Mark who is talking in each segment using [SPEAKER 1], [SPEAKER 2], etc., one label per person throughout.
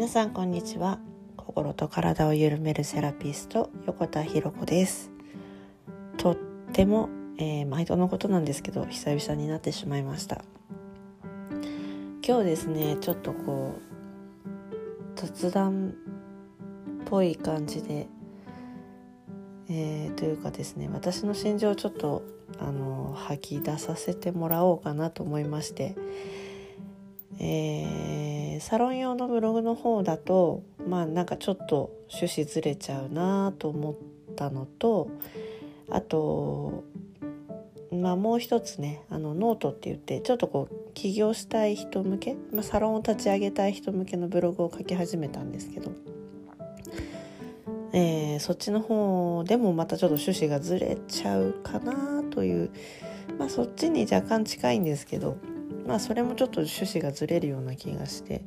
[SPEAKER 1] 皆さんこんにちは。心と体を緩めるセラピスト横田博子です。とっても、えー、毎度のことなんですけど久々になってしまいました。今日ですねちょっとこう雑談っぽい感じでえー、というかですね私の心情をちょっとあの吐き出させてもらおうかなと思いまして、えー、サロン用のブログの方だとまあなんかちょっと趣旨ずれちゃうなと思ったのとあとまあもう一つねあのノートって言ってちょっとこう起業したい人向け、まあ、サロンを立ち上げたい人向けのブログを書き始めたんですけどえー、そっちの方でもまたちょっと趣旨がずれちゃうかなというまあそっちに若干近いんですけどまあそれもちょっと趣旨がずれるような気がして、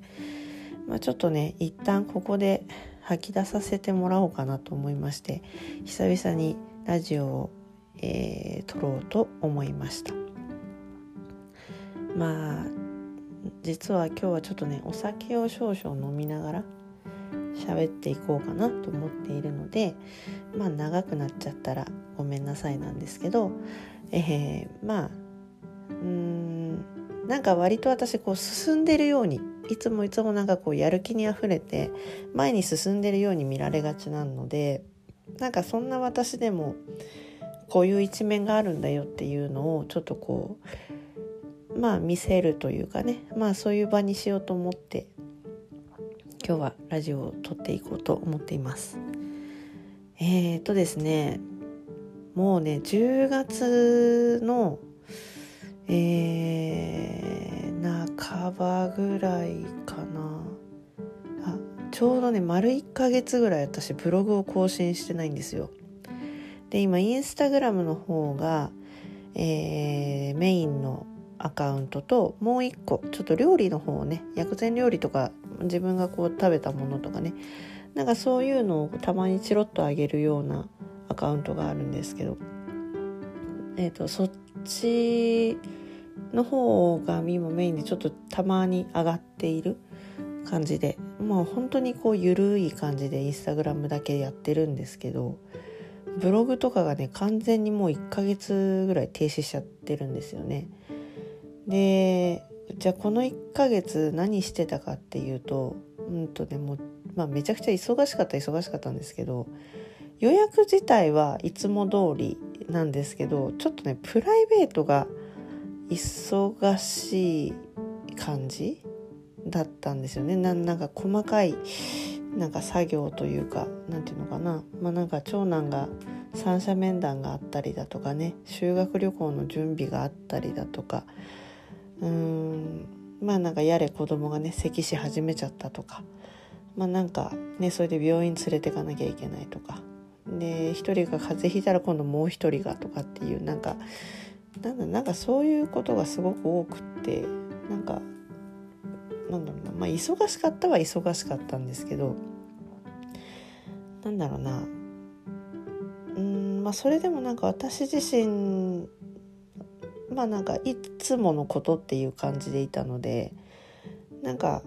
[SPEAKER 1] まあ、ちょっとね一旦ここで吐き出させてもらおうかなと思いまして久々にラジオを、えー、撮ろうと思いました。まあ実は今日はちょっとねお酒を少々飲みながら喋っていこうかなと思っているのでまあ長くなっちゃったらごめんなさいなんですけど、えー、まあうんなんか割と私こう進んでるようにいつもいつもなんかこうやる気にあふれて前に進んでるように見られがちなのでなんかそんな私でもこういう一面があるんだよっていうのをちょっとこうまあ見せるというかねまあそういう場にしようと思って今日はラジオを撮っていこうと思っています。えー、とですねもうね10月のえー、半ばぐらいかな。あちょうどね丸1ヶ月ぐらい私ブログを更新してないんですよ。で今インスタグラムの方が、えー、メインのアカウントともう一個ちょっと料理の方をね薬膳料理とか自分がこう食べたものとかね。なんかそういうのをたまにチロッとあげるようなアカウントがあるんですけど、えーと、そっちの方が今メインでちょっとたまに上がっている感じでまあ本当にこうゆるい感じでインスタグラムだけやってるんですけどブログとかがね完全にもう1ヶ月ぐらい停止しちゃってるんですよね。でじゃあこの1ヶ月何してたかっていうとうんとねもう、まあ、めちゃくちゃ忙しかった忙しかったんですけど予約自体はいつも通りなんですけどちょっとねプライベートが忙しい感じだったんですよね。なんか細かいなんか作業というか何て言うのかな。まあなんか長男が三者面談があったりだとかね。修学旅行の準備があったりだとか。うん。まあなんかやれ子供がね咳し始めちゃったとか。まあなんかねそれで病院連れてかなきゃいけないとか。で一人が風邪ひいたら今度もう一人がとかっていうなんかなんだなんかそういうことがすごく多くってなんかなんだろうなまあ忙しかったは忙しかったんですけどなんだろうなうんまあそれでもなんか私自身まあなんかいつものことっていう感じでいたのでなんか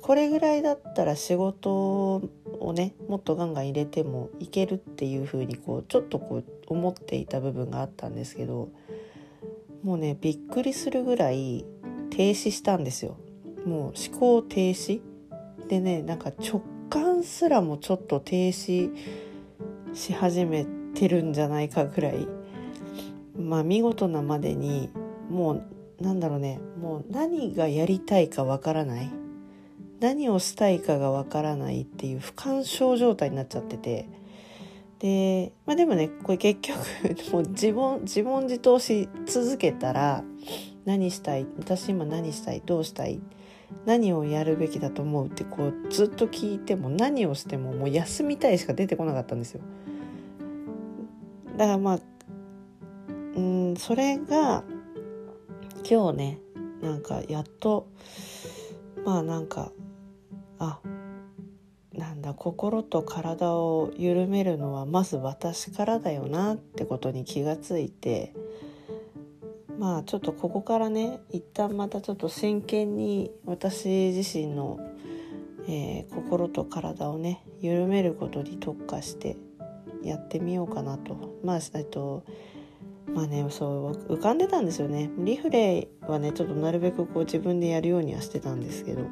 [SPEAKER 1] これぐらいだったら仕事をねもっとガンガン入れてもいけるっていう風にこうちょっとこう思っていた部分があったんですけどもうねびっくりするぐらい停止したんですよ。もう思考停止。でねなんか直感すらもちょっと停止し始めてるんじゃないかぐらい。まあ見事なまでにもうなんだろうね。もう何がやりたいかわからない。何をしたいかがわからないっていう不干渉状態になっちゃってて。でまあでもねこれ結局 もう自問自問自答し続けたら何したい？私今何したい？どうしたい？何をやるべきだと思う？ってこうずっと聞いても何をしてももう休みたいしか出てこなかったんですよ。だからまあうんそれが今日ねなんかやっとまあなんかあなんだ心と体を緩めるのはまず私からだよなってことに気がついてまあちょっとここからね一旦またちょっと真剣に私自身の、えー、心と体をね緩めることに特化してやってみようかなと。まあえっとまあねそう浮かんでたんですよね。リフレはねちょっとなるべくこう自分でやるようにはしてたんですけど。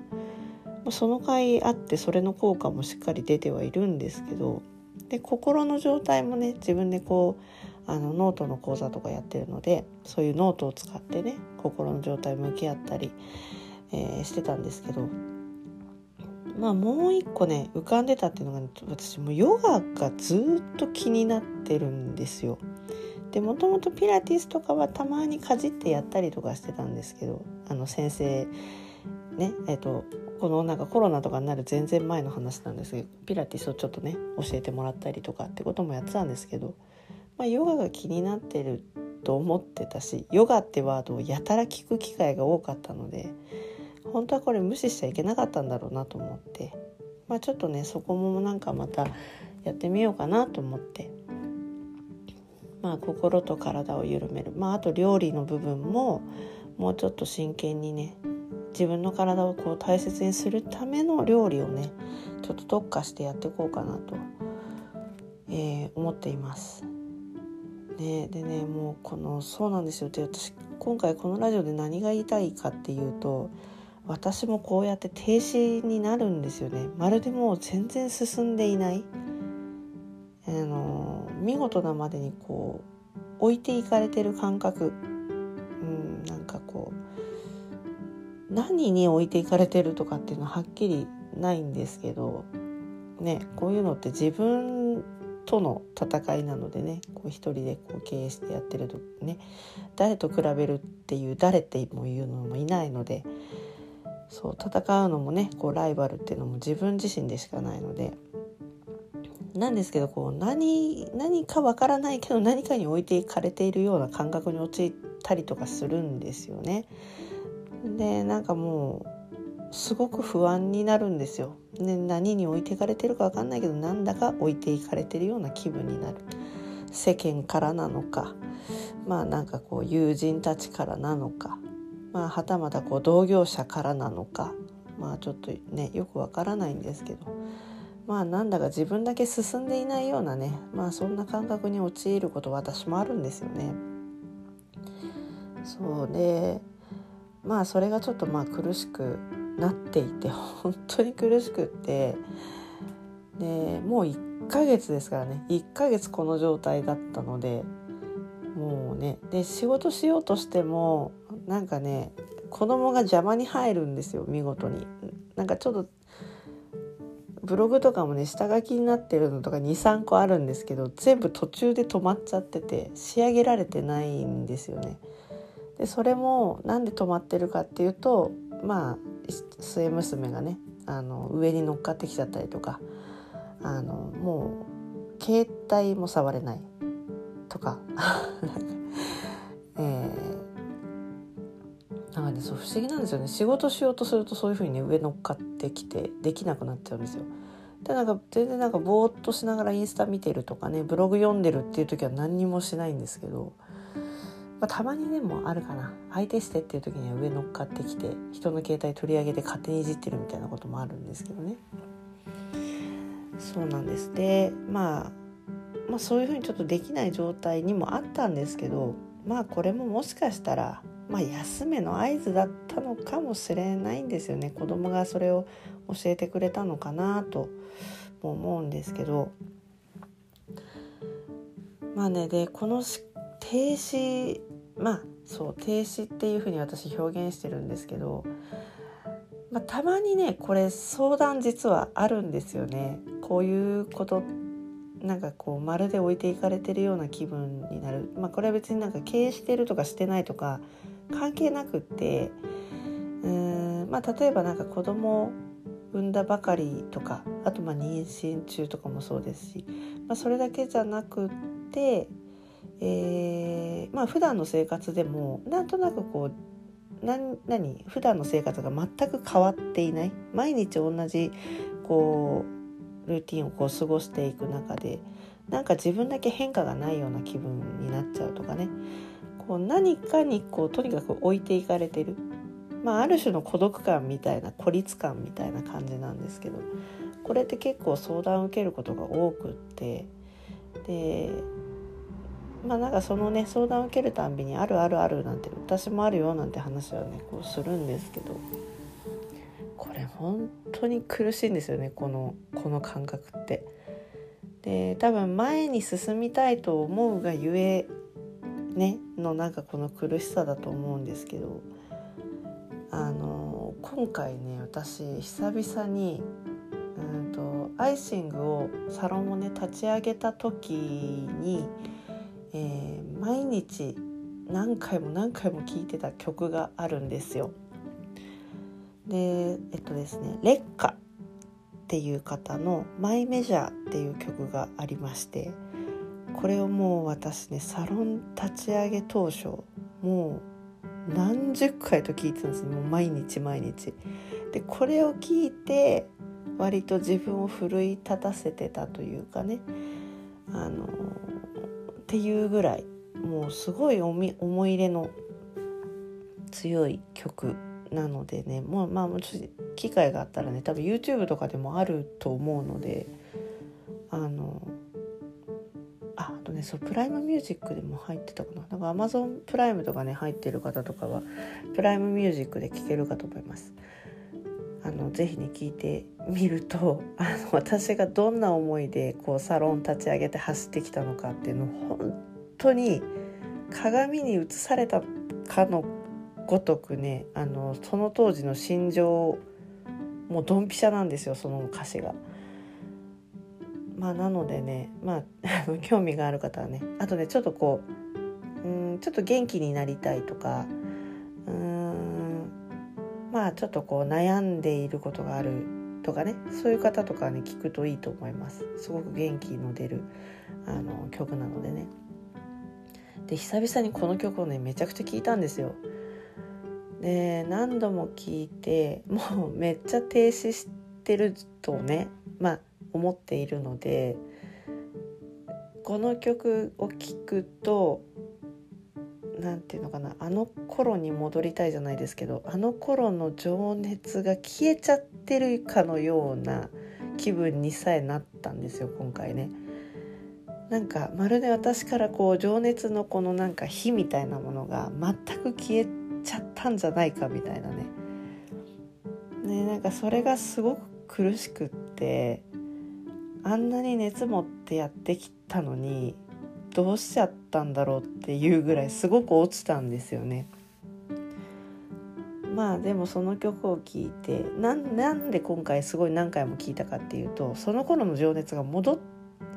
[SPEAKER 1] その回あってそれの効果もしっかり出てはいるんですけどで心の状態もね自分でこうあのノートの講座とかやってるのでそういうノートを使ってね心の状態向き合ったり、えー、してたんですけどまあもう一個ね浮かんでたっていうのが、ね、私もヨガがずっと気になってるんですよ。でもともとピラティスとかはたまにかじってやったりとかしてたんですけどあの先生ねえっ、とこのなんかコロナとかになる全然前の話なんですけどピラティスをちょっとね教えてもらったりとかってこともやってたんですけど、まあ、ヨガが気になってると思ってたしヨガってワードをやたら聞く機会が多かったので本当はこれ無視しちゃいけなかったんだろうなと思って、まあ、ちょっとねそこもなんかまたやってみようかなと思ってまあ、心と体を緩める、まあ、あと料理の部分ももうちょっと真剣にね自分の体をこう大切にするための料理をねちょっと特化してやっていこうかなと、えー、思っています。ね、でねもうこのそうなんですよ。って私今回このラジオで何が言いたいかっていうと私もこうやって停止になるんですよね。まるでもう全然進んでいない。あの見事なまでにこう置いていかれてる感覚。何に置いていかれてるとかっていうのははっきりないんですけどねこういうのって自分との戦いなのでねこう一人でこう経営してやってるとね誰と比べるっていう誰っても言うのもいないのでそう戦うのもねこうライバルっていうのも自分自身でしかないのでなんですけどこう何何かわからないけど何かに置いていかれているような感覚に陥ったりとかするんですよね。でなんかもうすごく不安になるんですよ。ね、何に置いていかれてるか分かんないけどなんだか置いていかれてるような気分になる。世間からなのかまあなんかこう友人たちからなのか、まあ、はたまたこう同業者からなのかまあちょっとねよくわからないんですけどまあなんだか自分だけ進んでいないようなねまあそんな感覚に陥ること私もあるんですよね。そうでまあそれがちょっとまあ苦しくなっていて 本当に苦しくってでもう1ヶ月ですからね1ヶ月この状態だったのでもうねで仕事しようとしてもなんかね子供が邪魔に入るんですよ見事に。なんかちょっとブログとかもね下書きになってるのとか23個あるんですけど全部途中で止まっちゃってて仕上げられてないんですよね。でそれもなんで止まってるかっていうとまあ末娘がねあの上に乗っかってきちゃったりとかあのもう携帯も触れないとか えーなんかねそう不思議なんですよね仕事しようとするとそういう風にね上乗っかってきてできなくなっちゃうんですよ。でなんか全然なんかぼーっとしながらインスタ見てるとかねブログ読んでるっていう時は何にもしないんですけど、まあ、たまにでもあるかな。相手してっていう時には上乗っかってきて人の携帯取り上げて勝手にいじってるみたいなこともあるんですけどね。そうなんです。で、まあ、まあそういうふうにちょっとできない状態にもあったんですけどまあこれももしかしたらまあ、休めの合図だったのかもしれないんですよね。子供がそれを教えてくれたのかなと思うんですけど。まあねでこの停止まあそう停止っていうふうに私表現してるんですけど、まあ、たまにねこれ相談実はあるんですよね。こういうことなんかこうまるで置いていかれてるような気分になる。まあこれは別になんか経営してるとかしてないとか関係なくってうーん、まあ、例えばなんか子供産んだばかりとかあとまあ妊娠中とかもそうですし、まあ、それだけじゃなくって、えーまあ普段の生活でもなんとなくこう何何？普段の生活が全く変わっていない。毎日同じこうルーティンをこう過ごしていく中でなんか自分だけ変化がないような気分になっちゃうとかね。こう何かにこうとにかく置いていかれてる、まあ、ある種の孤独感みたいな孤立感みたいな感じなんですけどこれって結構相談を受けることが多くって。でまあなんかそのね相談を受けるたんびに「あるあるある」なんて私もあるよなんて話はねこうするんですけどこれ本当に苦しいんですよねこのこの感覚って。で多分前に進みたいと思うがゆえねのなんかこの苦しさだと思うんですけどあの今回ね私久々にうんとアイシングをサロンをね立ち上げた時に、えー、毎日何回も何回も聴いてた曲があるんですよ。でえっとですね「劣化」っていう方の「マイメジャー」っていう曲がありましてこれをもう私ねサロン立ち上げ当初もう何十回と聞いてたんですもう毎日毎日。でこれを聞いて割と自分を奮い立たせてたというかねあのっていうぐらいもうすごい思い入れの強い曲なのでね。もうまあもち機会があったらね多分 YouTube とかでもあると思うのであのああとねそうプライムミュージックでも入ってたかな。なんか Amazon プライムとかね入ってる方とかはプライムミュージックで聴けるかと思います。あのぜひね聞いてみると あの私がどんな思いでこうサロン立ち上げて走ってきたのかっていうのを本当に鏡に映されたかのごとくねあのその当時の心情もうドンピシャなんですよその歌詞が。まあなのでねまあ 興味がある方はねあとねちょっとこううんちょっと元気になりたいとかうんまあちょっとこう悩んでいることがあるとかねそういう方とかね聞くといいと思います。すごく元気の出るあの曲なのでね。で久々にこの曲をねめちゃくちゃ聴いたんですよ。で何度も聴いてもうめっちゃ停止してるとねまあ思っているのでこの曲を聴くと何て言うのかなあの頃に戻りたいじゃないですけどあの頃の情熱が消えちゃってるかのような気分にさえなったんですよ今回ね。なんかまるで私からこう情熱のこのなんか火みたいなものが全く消えちゃったんじゃないかみたいなね。ねなんかそれがすごく苦しくってあんなに熱持ってやってきたのにどうしちゃったんだろうっていうぐらいすごく落ちたんですよね。まあでもその曲を聴いてなんで今回すごい何回も聴いたかっていうとその頃の情熱が戻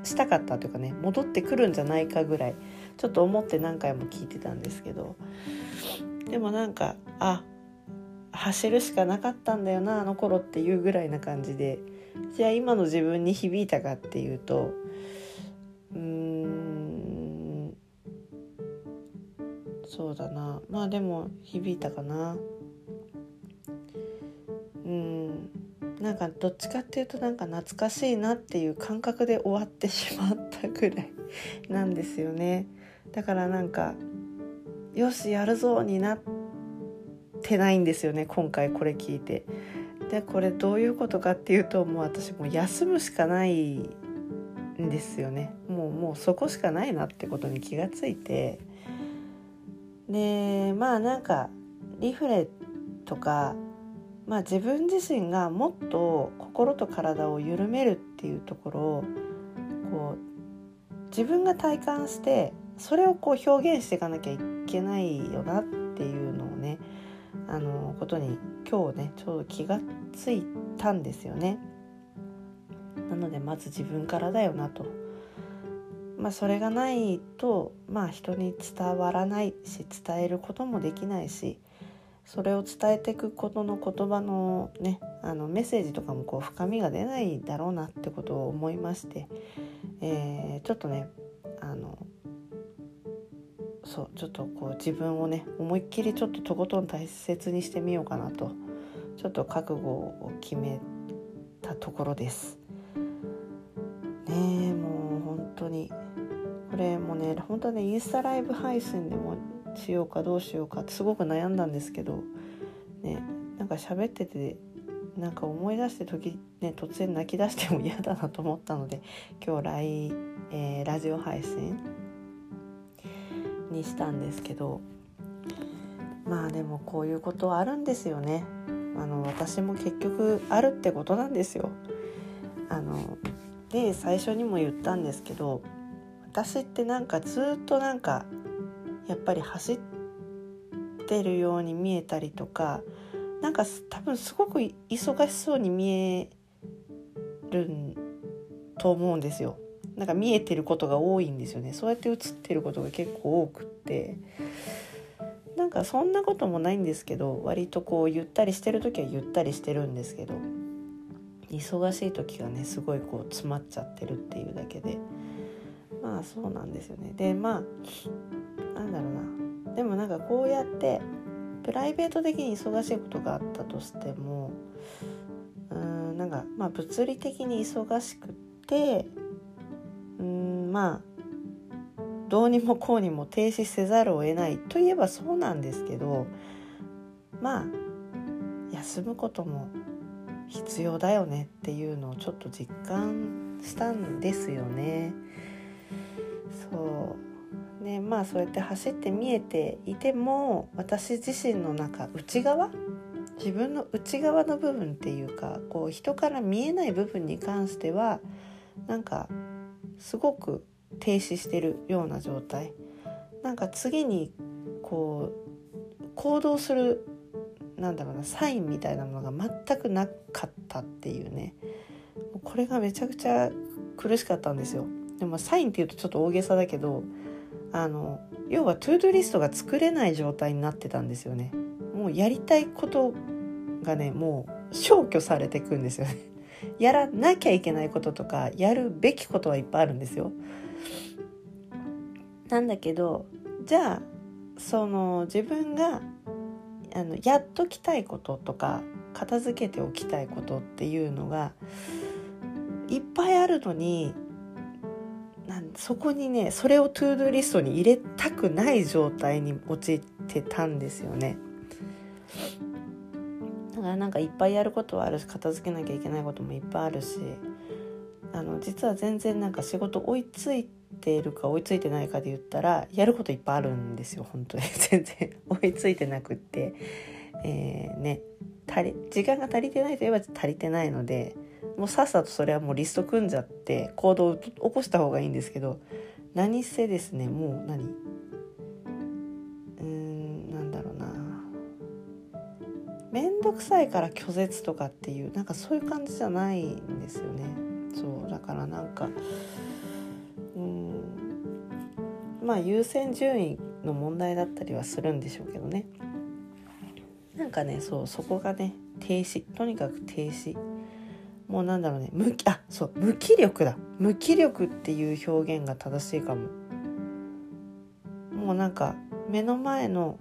[SPEAKER 1] したかったというかね戻ってくるんじゃないかぐらいちょっと思って何回も聴いてたんですけどでもなんかあ走るしかなかったんだよなあの頃っていうぐらいな感じでじゃあ今の自分に響いたかっていうとうんそうだな。まあでも響いたかな。うん。なんかどっちかっていうとなんか懐かしいなっていう感覚で終わってしまったぐらいなんですよね。だからなんかよしやるぞになってないんですよね今回これ聞いて。でこれどういうことかっていうともう私もう休むしかないんですよね。もうもうそこしかないなってことに気がついて。でまあなんかリフレとか、まあ、自分自身がもっと心と体を緩めるっていうところをこう自分が体感してそれをこう表現していかなきゃいけないよなっていうのをねあのことに今日ねちょうど気がついたんですよね。なのでまず自分からだよなと。まあそれがないとまあ人に伝わらないし伝えることもできないしそれを伝えていくことの言葉のねあのメッセージとかもこう深みが出ないだろうなってことを思いまして、えー、ちょっとねあのそうちょっとこう自分をね思いっきりちょっととことん大切にしてみようかなとちょっと覚悟を決めたところです。ねえもう本当にこれもね本当はねインスタライブ配信でもしようかどうしようかってすごく悩んだんですけどねなんか喋っててなんか思い出して時ね突然泣き出しても嫌だなと思ったので今日ライ、えー、ラジオ配信にしたんですけどまあでもこういうことはあるんですよね。あの私も結局あるってことなんですよ。あので最初にも言ったんですけど私ってなんかずっとなんかやっぱり走ってるように見えたりとかなんか多分すごく忙しそうに見えると思うんですよ。なんか見えてることが多いんですよね。そうやって映ってることが結構多くってなんかそんなこともないんですけど割とこうゆったりしてる時はゆったりしてるんですけど忙しい時がねすごいこう詰まっちゃってるっていうだけでまあそうなんですよね。でまあなんだろうなでもなんかこうやってプライベート的に忙しいことがあったとしてもうーんなんかまあ物理的に忙しくってうーんまあどうにもこうにも停止せざるを得ないといえばそうなんですけどまあ休むことも必要だよねっていうのをちょっと実感したんですよね。そうねまあそうやって走って見えていても私自身の中内側自分の内側の部分っていうかこう人から見えない部分に関してはなんかすごく停止してるような状態。なんか次にこう行動するなんだろうなサインみたいなものが全くなかったっていうね。これがめちゃくちゃ苦しかったんですよ。でもサインっていうとちょっと大げさだけどあの要はトゥードゥリストが作れない状態になってたんですよね。もうやりたいことがねもう消去されていくんですよね。やらなきゃいけないこととかやるべきことはいっぱいあるんですよ。なんだけどじゃあその自分があのやっときたいこととか片付けておきたいことっていうのがいっぱいあるのになんそこにねそれをトゥードゥリストに入れたくない状態に陥ってたんですよね。だからなんかいっぱいやることはあるし片付けなきゃいけないこともいっぱいあるしあの実は全然なんか仕事追いついてるか追いついてないかで言ったらやることいっぱいあるんですよ本当に。全然追いついてなくって、えー、ね。足り時間が足りてないといえば足りてないのでもうさっさとそれはもうリスト組んじゃって行動を起こした方がいいんですけど何せですねもう何？うーんなんだろうな。面倒くさいから拒絶とかっていうなんかそういう感じじゃないんですよね。そうだからなんかうんまあ優先順位の問題だったりはするんでしょうけどね。なんかねそうそこがね停止。とにかく停止。もうなんだろうね。無あそう。無気力だ。無気力っていう表現が正しいかも。もうなんか目の前の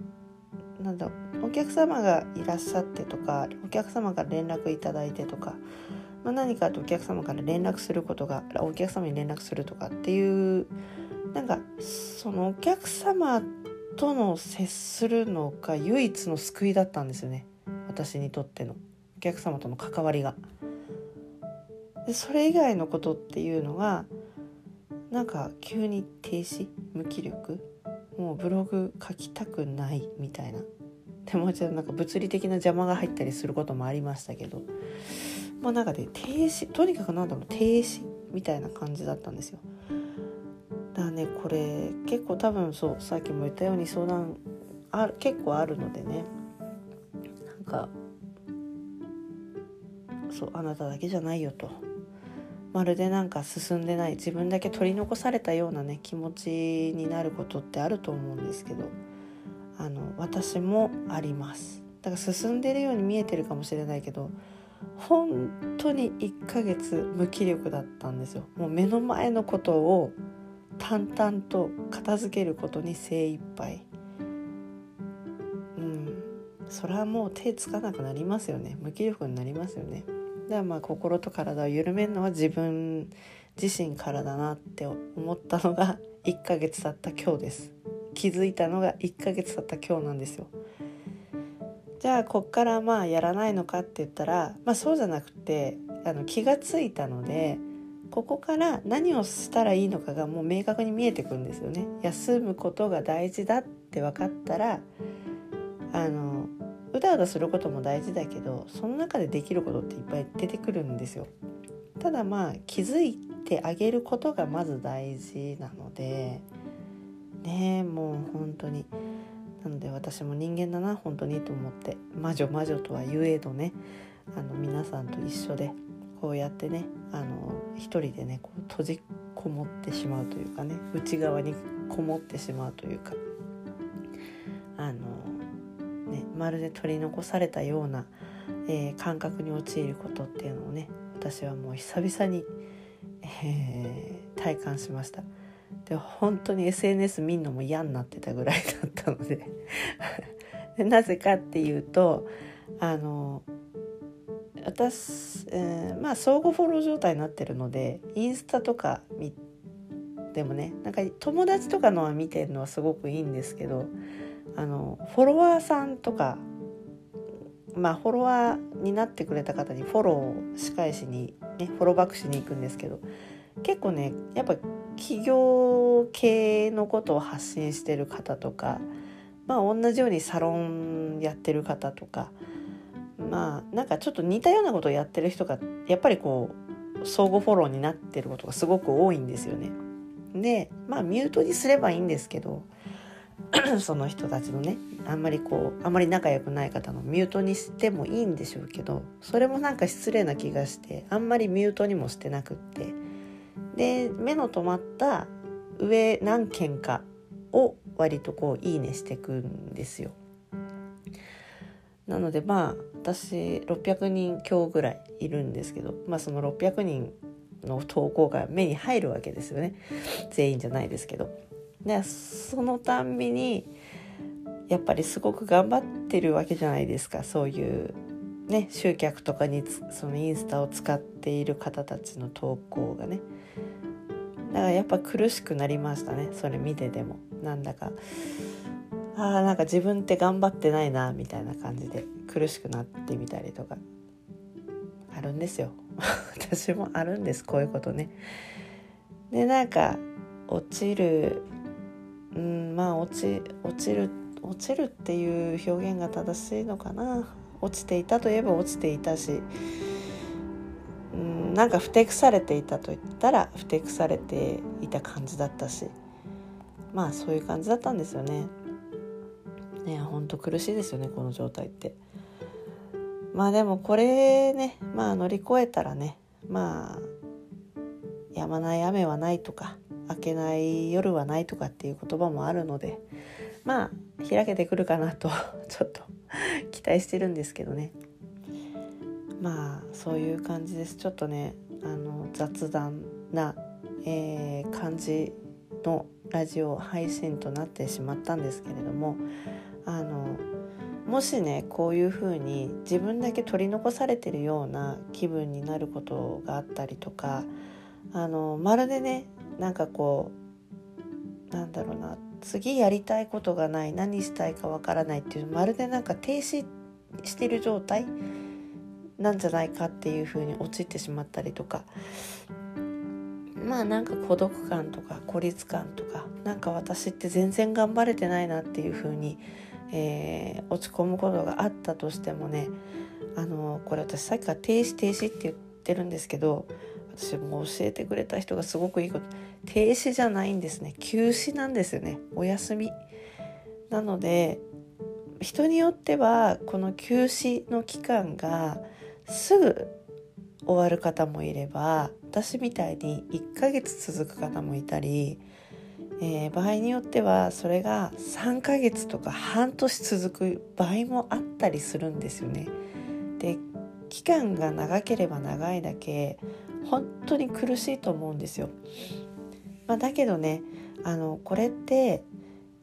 [SPEAKER 1] なんだお客様がいらっしゃってとかお客様から連絡いただいてとか、まあ、何かとお客様から連絡することがお客様に連絡するとかっていうなんかそのお客様との接するのが唯一の救いだったんですよね。私にとっての。お客様との関わりが。でそれ以外のことっていうのがなんか急に停止無気力もうブログ書きたくないみたいなでもちろんなんか物理的な邪魔が入ったりすることもありましたけどもうなんかで停止とにかくなんだろう停止みたいな感じだったんですよ。だからねこれ結構多分そうさっきも言ったように相談あ結構あるのでねなんかそうあなただけじゃないよと。まるでなんか進んでない自分だけ取り残されたようなね気持ちになることってあると思うんですけどあの私もあります。だから進んでるように見えてるかもしれないけど本当に1ヶ月無気力だったんですよ。もう目の前のことを淡々と片付けることに精一杯。うん。それはもう手つかなくなりますよね。無気力になりますよね。でまあ心と体を緩めるのは自分自身からだなって思ったのが1ヶ月経った今日です気づいたのが1ヶ月経った今日なんですよじゃあこっからまあやらないのかって言ったら、まあ、そうじゃなくてあの気がついたのでここから何をしたらいいのかがもう明確に見えてくるんですよね。休むことが大事だって分かったらあのうだうだすることも大事だけどその中でできることっていっぱい出てくるんですよ。ただまあ気づいてあげることがまず大事なのでねもう本当になので私も人間だな本当にと思って魔女魔女とは言えどねあの皆さんと一緒でこうやってねあの一人でねこう閉じこもってしまうというかね内側にこもってしまうというかあのまるで取り残されたような、えー、感覚に陥ることっていうのをね私はもう久々に、えー、体感しました。で本当に SNS 見んのも嫌になってたぐらいだったので でなぜかっていうとあの私、えー、まあ相互フォロー状態になってるのでインスタとか見でもねなんか友達とかのは見てるのはすごくいいんですけどあのフォロワーさんとかまあフォロワーになってくれた方にフォローを仕返しにねフォローバックしに行くんですけど結構ねやっぱ企業系のことを発信してる方とかまあ同じようにサロンやってる方とかまあなんかちょっと似たようなことをやってる人がやっぱりこう相互フォローになってることがすごく多いんですよね。でまあミュートにすればいいんですけど その人たちのねあんまりこうあんまり仲良くない方のミュートにしてもいいんでしょうけどそれもなんか失礼な気がしてあんまりミュートにもしてなくってで目の止まった上何件かを割とこういいねしてくんですよ。なのでまあ私600人強ぐらいいるんですけどまあその600人の投稿が目に入るわけですよね全員じゃないですけど。でそのたんびにやっぱりすごく頑張ってるわけじゃないですか。そういうね集客とかにそのインスタを使っている方たちの投稿がね。だからやっぱ苦しくなりましたね。それ見てても。なんだか。あーなんか自分って頑張ってないなみたいな感じで。苦しくなってみたりとか。あるんですよ。私もあるんですこういうことね。でなんか落ちるうんまあ落ち落ちる落ちるっていう表現が正しいのかな落ちていたといえば落ちていたしうんなんかふてくされていたと言ったらふてくされていた感じだったしまあそういう感じだったんですよね。ねほんと苦しいですよねこの状態って。まあでもこれねまあ乗り越えたらねまあやまない雨はないとか明けない夜はないとかっていう言葉もあるのでまあ開けてくるかなと ちょっと期待してるんですけどね。まあそういう感じです。ちょっとねあの雑談な、えー、感じのラジオ配信となってしまったんですけれどもあのもしねこういう風に自分だけ取り残されてるような気分になることがあったりとかあのまるでねなんかこうなんだろうな次やりたいことがない何したいかわからないっていうまるでなんか停止してる状態なんじゃないかっていう風に陥ってしまったりとか。まあなんか孤独感とか孤立感とかなんか私って全然頑張れてないなっていう風に、えー、落ち込むことがあったとしてもねあのこれ私さっきから停止停止って言ってるんですけど私も教えてくれた人がすごくいいこと。停止じゃないんですね。休止なんですよね。お休み。なので人によってはこの休止の期間がすぐ終わる方もいれば私みたいに1ヶ月続く方もいたり、えー、場合によってはそれが3ヶ月とか半年続く場合もあったりするんですよね。で期間が長ければ長いだけ本当に苦しいと思うんですよ。まあ、だけどねあのこれって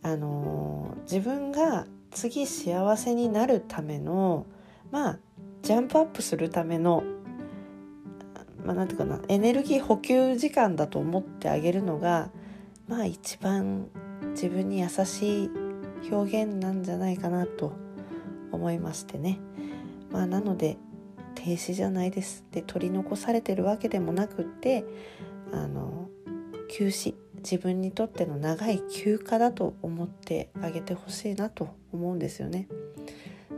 [SPEAKER 1] あの自分が次幸せになるためのまあジャンプアップするためのまあ、ていうかなエネルギー補給時間だと思ってあげるのがまあ一番自分に優しい表現なんじゃないかなと思いましてねまあなので停止じゃないですで取り残されてるわけでもなくってあの休止自分にとっての長い休暇だと思ってあげてほしいなと思うんですよね。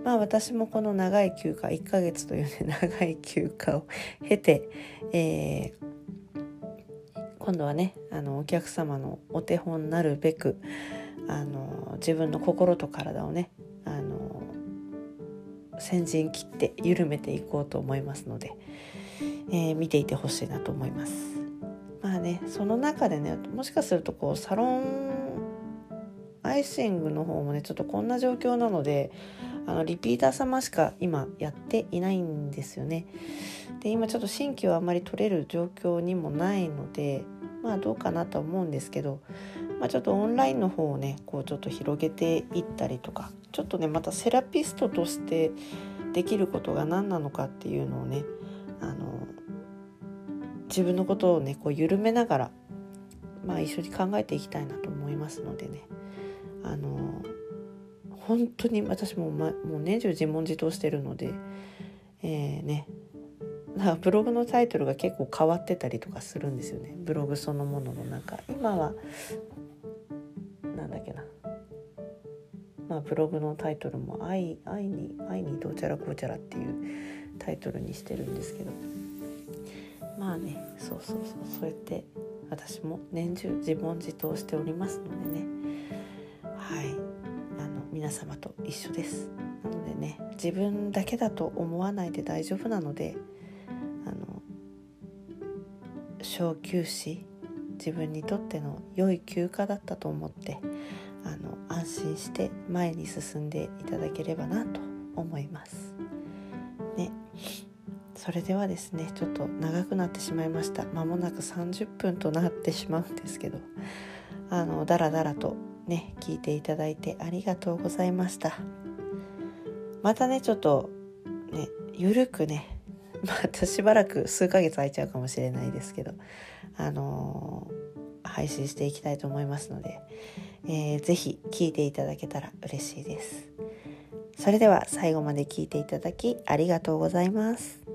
[SPEAKER 1] まあ私もこの長い休暇1ヶ月というね 長い休暇を経て、えー、今度はねあのお客様のお手本になるべくあの自分の心と体をね先陣切って緩めていこうと思いますので、えー、見ていてほしいなと思います。まあねその中でねもしかするとこうサロンアイシングの方もねちょっとこんな状況なのであのリピーター様しか今やっていないんですよね。で今ちょっと新規はあんまり取れる状況にもないのでまあどうかなとは思うんですけど、まあ、ちょっとオンラインの方をねこうちょっと広げていったりとかちょっとねまたセラピストとしてできることが何なのかっていうのをねあの自分のことをねこう緩めながら、まあ、一緒に考えていきたいなと思いますのでね。あの本当に私も,、ま、もう年中自問自答してるので、えー、ねなんかブログのタイトルが結構変わってたりとかするんですよね。ブログそのものの中。今はんだっけな。まあブログのタイトルも愛「愛に愛にどうちゃらこうちゃら」っていうタイトルにしてるんですけど。まあねそうそうそうそうやって私も年中自問自答しておりますのでね。はい。あの皆様と一緒です。なのでね自分だけだと思わないで大丈夫なので小休止自分にとっての良い休暇だったと思ってあの安心して前に進んでいただければなと思います。ね、それではですねちょっと長くなってしまいました。間もなく30分となってしまうんですけどあのだらだらとね聞いていただいてありがとうございました。またねちょっとねゆるくねまたしばらく数ヶ月空いちゃうかもしれないですけど、あのー、配信していきたいと思いますので、えー、ぜひ聞いていただけたら嬉しいです。それでは最後まで聞いていただきありがとうございます。